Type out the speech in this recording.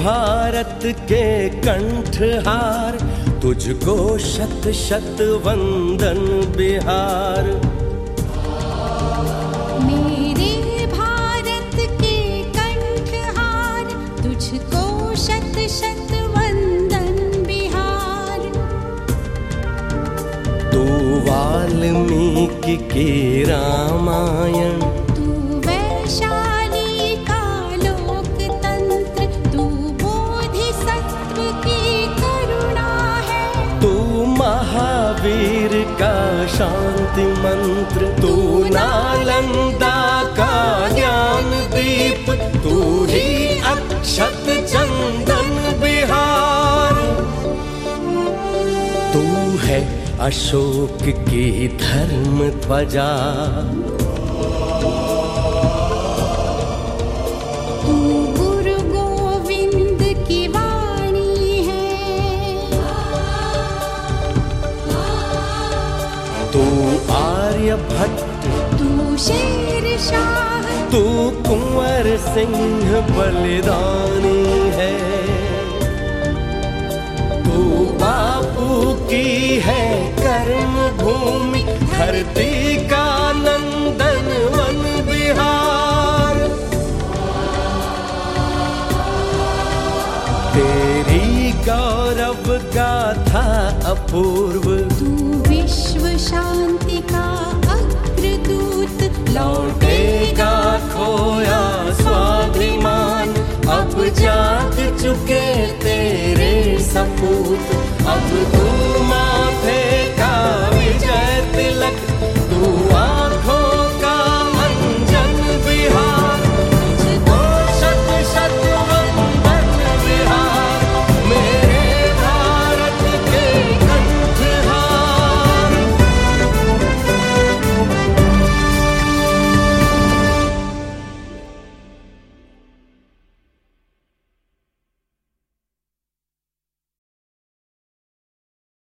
भारत के कंठहार तुझको शत शत वंदन बिहार। मेरे भारत के कंठहार तुझको शत शत वंदन बिहार। तू वाल्मीकि के रामायण। तू वैशाली महावीर का शांति मंत्र, तू नालंदा का ज्ञान दीप, तू ही अक्षत चंदन बिहार तू है अशोक की धर्म ध्वजा तू आर्यभट्ट। तू शेर शाह। तू कुंवर सिंह बलिदानी है। तू बापू की है कर्म भूमि धरती का नंदन वन बिहार तेरी गौरव गाथा अपूर्व। तू विश्व शांति का अग्रदूत लौटेगा खोया स्वाभिमान। अब जाग चुके तेरे सपूत अब तू